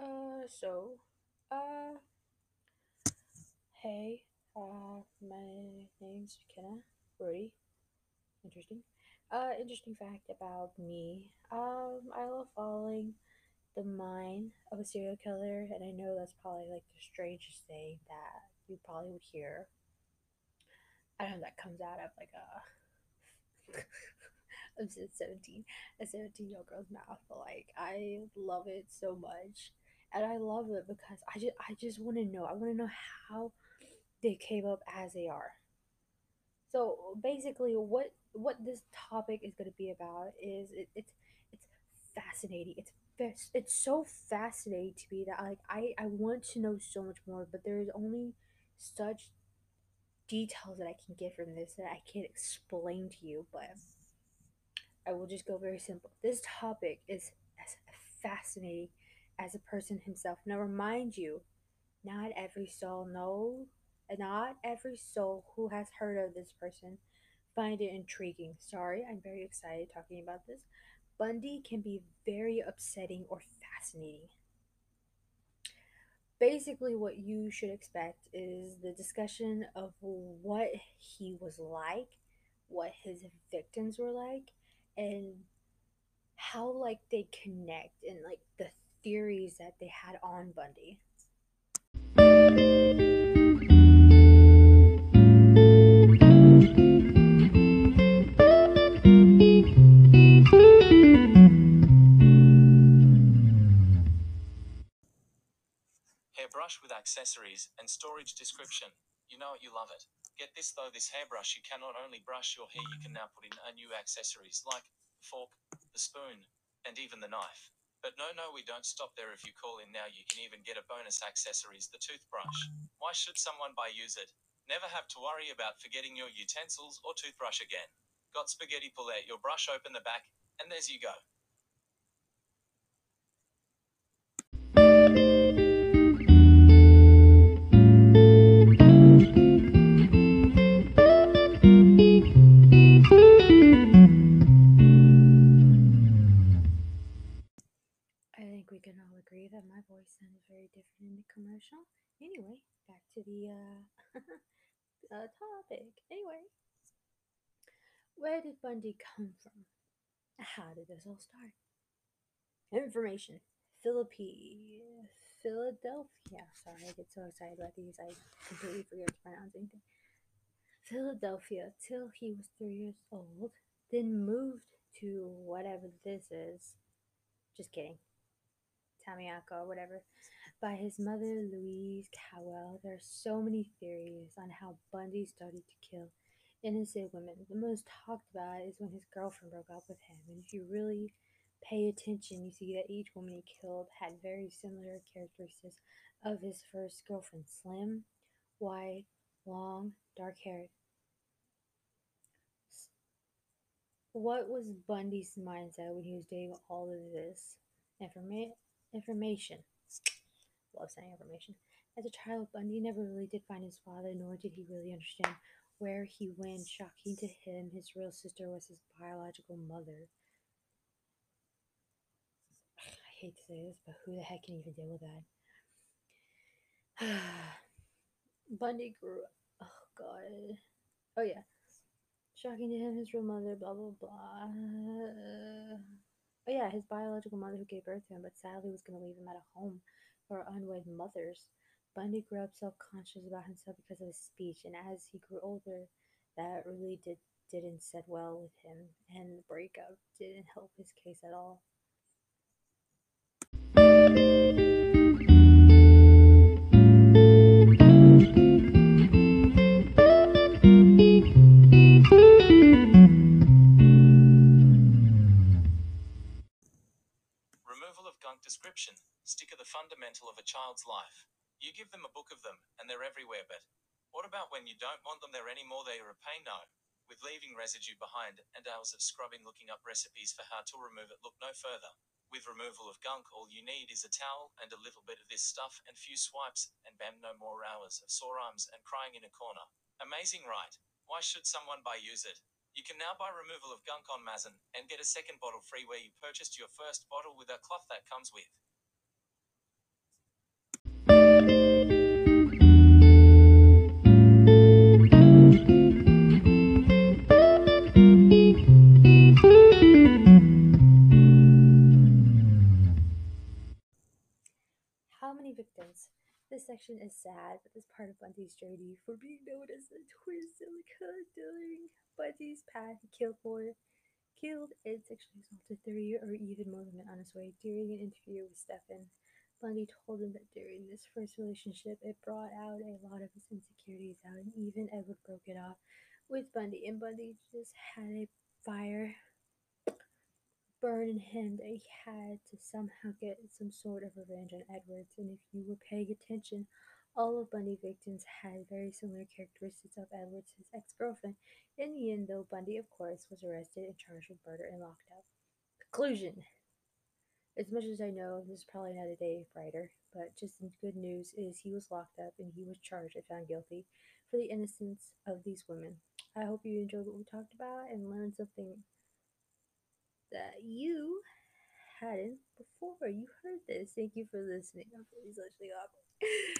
Uh, so, uh, hey, uh, my name's McKenna Brody. Interesting. Uh, interesting fact about me. Um, I love following the mind of a serial killer, and I know that's probably like the strangest thing that you probably would hear. I don't know that comes out of like a I'm 17, a 17 year old girl's mouth, but like I love it so much. And I love it because I just I just want to know. I want to know how they came up as they are. So basically, what what this topic is going to be about is it, it's it's fascinating. It's it's so fascinating to me that like I I want to know so much more, but there is only such details that I can get from this that I can't explain to you. But I will just go very simple. This topic is as fascinating as a person himself. Now, remind you, not every soul knows, not every soul who has heard of this person find it intriguing. Sorry, I'm very excited talking about this. Bundy can be very upsetting or fascinating. Basically, what you should expect is the discussion of what he was like, what his victims were like, and how like they connect and like the theories that they had on Bundy. Hairbrush with accessories and storage description. You know it, you love it. Get this though, this hairbrush you can not only brush your hair, you can now put in a new accessories like the fork, the spoon, and even the knife. But no, no, we don't stop there. If you call in now, you can even get a bonus accessories, the toothbrush. Why should someone buy use it? Never have to worry about forgetting your utensils or toothbrush again. Got spaghetti, pull out your brush, open the back, and there's you go. Anyway, back to the uh, uh topic. Anyway, where did Bundy come from? How did this all start? Information. Philippi. Philadelphia. Sorry, I get so excited about these. I completely forget to pronounce anything. Philadelphia till he was three years old. Then moved to whatever this is. Just kidding. Tamiaco or whatever. By his mother, Louise Cowell. There are so many theories on how Bundy started to kill innocent women. The most talked about is when his girlfriend broke up with him. And if you really pay attention, you see that each woman he killed had very similar characteristics of his first girlfriend slim, white, long, dark haired. What was Bundy's mindset when he was doing all of this informa- information? Love saying information. As a child, Bundy never really did find his father, nor did he really understand where he went. Shocking to him, his real sister was his biological mother. I hate to say this, but who the heck can even deal with that? Bundy grew up. Oh, God. Oh, yeah. Shocking to him, his real mother, blah, blah, blah. Yeah, his biological mother who gave birth to him, but sadly was going to leave him at a home for unwed mothers. Bundy grew up self conscious about himself because of his speech, and as he grew older, that really did, didn't set well with him, and the breakup didn't help his case at all. A child's life. You give them a book of them, and they're everywhere, but what about when you don't want them there anymore? They are a pain, no. With leaving residue behind and hours of scrubbing looking up recipes for how to remove it, look no further. With removal of gunk, all you need is a towel and a little bit of this stuff and few swipes, and bam, no more hours of sore arms and crying in a corner. Amazing, right? Why should someone buy use it? You can now buy removal of gunk on Amazon and get a second bottle free where you purchased your first bottle with a cloth that comes with. This is sad, but is part of Bundy's journey for being known as the twin silica during Bundy's path. He killed more, killed and sexually assaulted three or even more women on his way. During an interview with Stefan, Bundy told him that during this first relationship, it brought out a lot of his insecurities out, and even Edward broke it off with Bundy, and Bundy just had a fire burn in him that he had to somehow get some sort of revenge on Edwards. And if you were paying attention, all of Bundy victims had very similar characteristics of Edwards, his ex girlfriend. In the end, though, Bundy, of course, was arrested and charged with murder and locked up. Conclusion As much as I know, this is probably not a day brighter, but just good news is he was locked up and he was charged and found guilty for the innocence of these women. I hope you enjoyed what we talked about and learned something that you hadn't before you heard this. Thank you for listening. I'm such awkward.